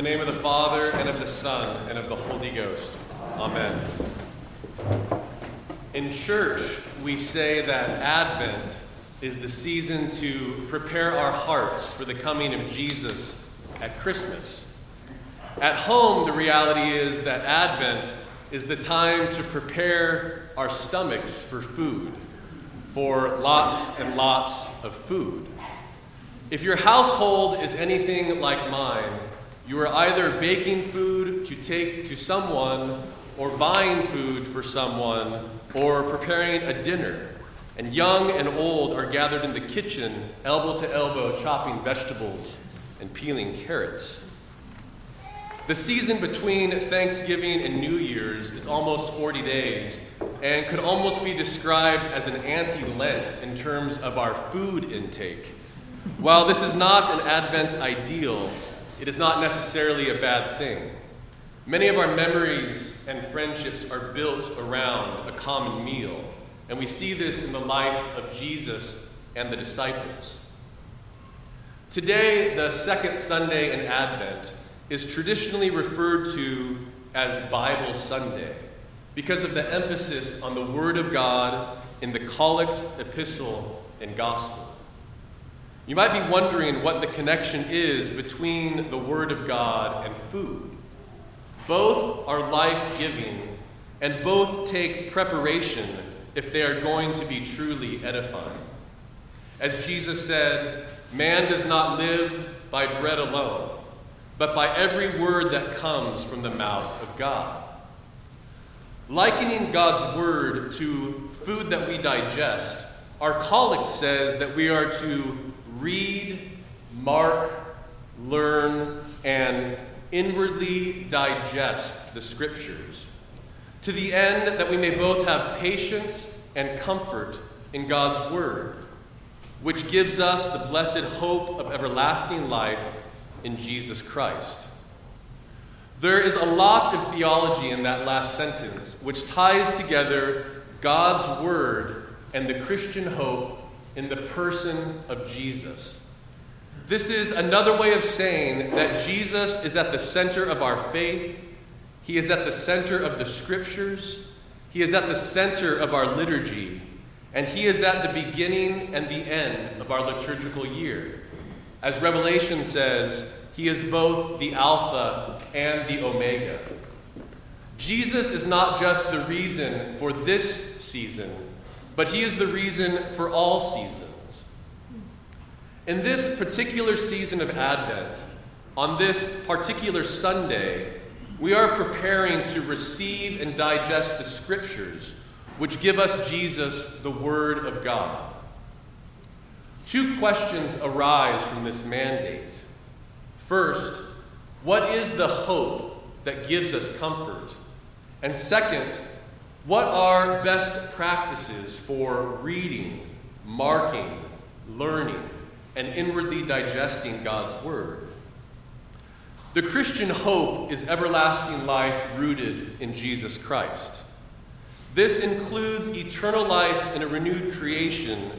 the name of the Father, and of the Son, and of the Holy Ghost. Amen. In church, we say that Advent is the season to prepare our hearts for the coming of Jesus at Christmas. At home, the reality is that Advent is the time to prepare our stomachs for food, for lots and lots of food. If your household is anything like mine, you are either baking food to take to someone, or buying food for someone, or preparing a dinner. And young and old are gathered in the kitchen, elbow to elbow, chopping vegetables and peeling carrots. The season between Thanksgiving and New Year's is almost 40 days and could almost be described as an anti Lent in terms of our food intake. While this is not an Advent ideal, it is not necessarily a bad thing. Many of our memories and friendships are built around a common meal, and we see this in the life of Jesus and the disciples. Today, the second Sunday in Advent, is traditionally referred to as Bible Sunday because of the emphasis on the Word of God in the collect, epistle, and gospel. You might be wondering what the connection is between the Word of God and food. Both are life giving, and both take preparation if they are going to be truly edifying. As Jesus said, man does not live by bread alone, but by every word that comes from the mouth of God. Likening God's word to food that we digest, our collect says that we are to read, mark, learn, and inwardly digest the scriptures, to the end that we may both have patience and comfort in God's word, which gives us the blessed hope of everlasting life in Jesus Christ. There is a lot of theology in that last sentence, which ties together God's word and the Christian hope in the person of Jesus. This is another way of saying that Jesus is at the center of our faith, He is at the center of the scriptures, He is at the center of our liturgy, and He is at the beginning and the end of our liturgical year. As Revelation says, He is both the Alpha and the Omega. Jesus is not just the reason for this season but He is the reason for all seasons. In this particular season of Advent, on this particular Sunday, we are preparing to receive and digest the Scriptures, which give us Jesus, the Word of God. Two questions arise from this mandate. First, what is the hope that gives us comfort? And second, what are best practices for reading, marking, learning, and inwardly digesting God's Word? The Christian hope is everlasting life rooted in Jesus Christ. This includes eternal life in a renewed creation,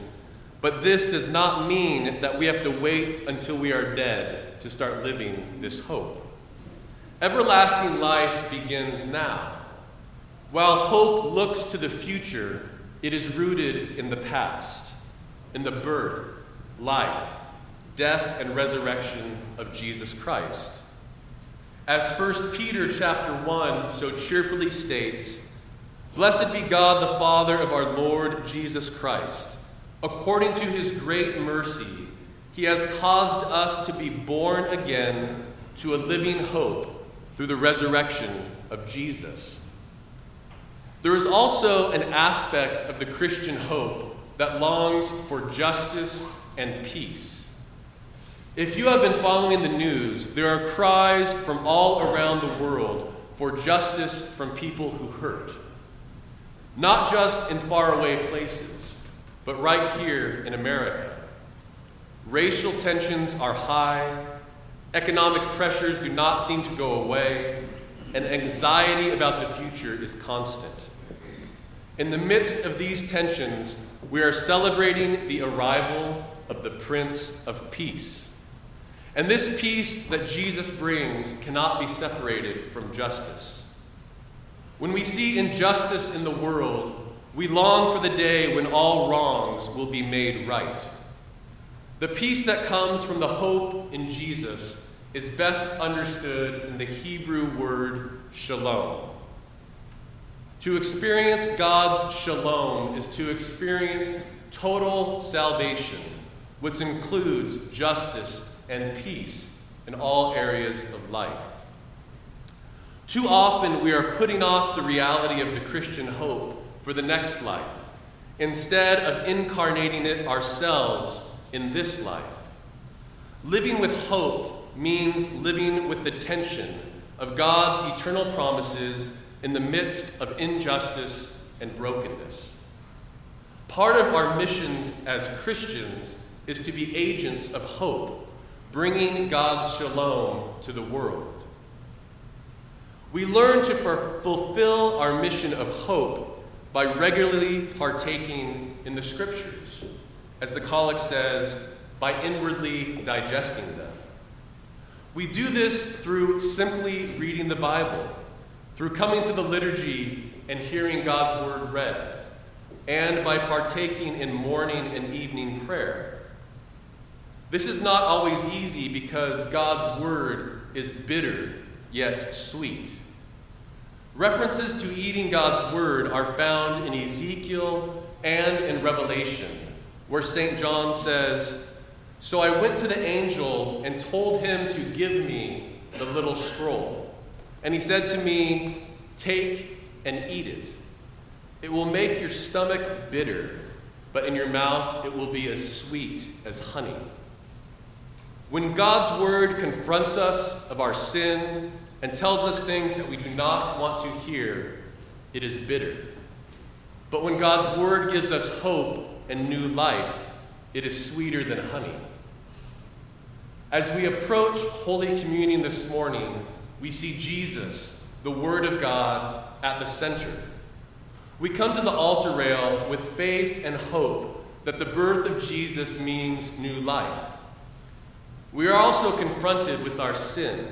but this does not mean that we have to wait until we are dead to start living this hope. Everlasting life begins now. While hope looks to the future, it is rooted in the past, in the birth, life, death, and resurrection of Jesus Christ. As 1 Peter chapter 1 so cheerfully states, Blessed be God the Father of our Lord Jesus Christ. According to his great mercy, he has caused us to be born again to a living hope through the resurrection of Jesus there is also an aspect of the Christian hope that longs for justice and peace. If you have been following the news, there are cries from all around the world for justice from people who hurt. Not just in faraway places, but right here in America. Racial tensions are high, economic pressures do not seem to go away, and anxiety about the future is constant. In the midst of these tensions, we are celebrating the arrival of the Prince of Peace. And this peace that Jesus brings cannot be separated from justice. When we see injustice in the world, we long for the day when all wrongs will be made right. The peace that comes from the hope in Jesus is best understood in the Hebrew word shalom. To experience God's shalom is to experience total salvation, which includes justice and peace in all areas of life. Too often we are putting off the reality of the Christian hope for the next life instead of incarnating it ourselves in this life. Living with hope means living with the tension of God's eternal promises in the midst of injustice and brokenness. Part of our missions as Christians is to be agents of hope, bringing God's shalom to the world. We learn to fulfill our mission of hope by regularly partaking in the scriptures, as the collect says, by inwardly digesting them. We do this through simply reading the Bible, through coming to the liturgy and hearing God's word read, and by partaking in morning and evening prayer. This is not always easy because God's word is bitter yet sweet. References to eating God's word are found in Ezekiel and in Revelation, where St. John says, So I went to the angel and told him to give me the little scroll. And he said to me, Take and eat it. It will make your stomach bitter, but in your mouth it will be as sweet as honey. When God's word confronts us of our sin and tells us things that we do not want to hear, it is bitter. But when God's word gives us hope and new life, it is sweeter than honey. As we approach Holy Communion this morning, we see Jesus, the Word of God, at the center. We come to the altar rail with faith and hope that the birth of Jesus means new life. We are also confronted with our sin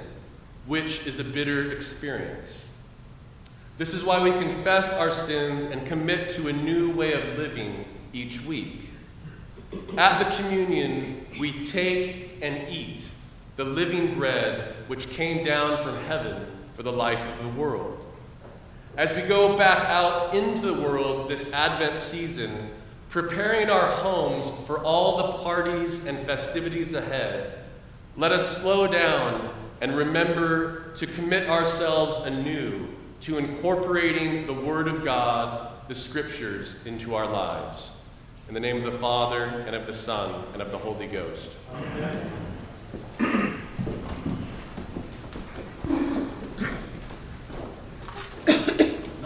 which is a bitter experience. This is why we confess our sins and commit to a new way of living each week. At the communion, we take and eat the living bread which came down from heaven for the life of the world. As we go back out into the world this Advent season, preparing our homes for all the parties and festivities ahead, let us slow down and remember to commit ourselves anew to incorporating the Word of God, the Scriptures, into our lives. In the name of the Father, and of the Son, and of the Holy Ghost. Amen.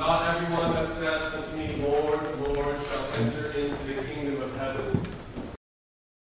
Not everyone that saith unto me, Lord,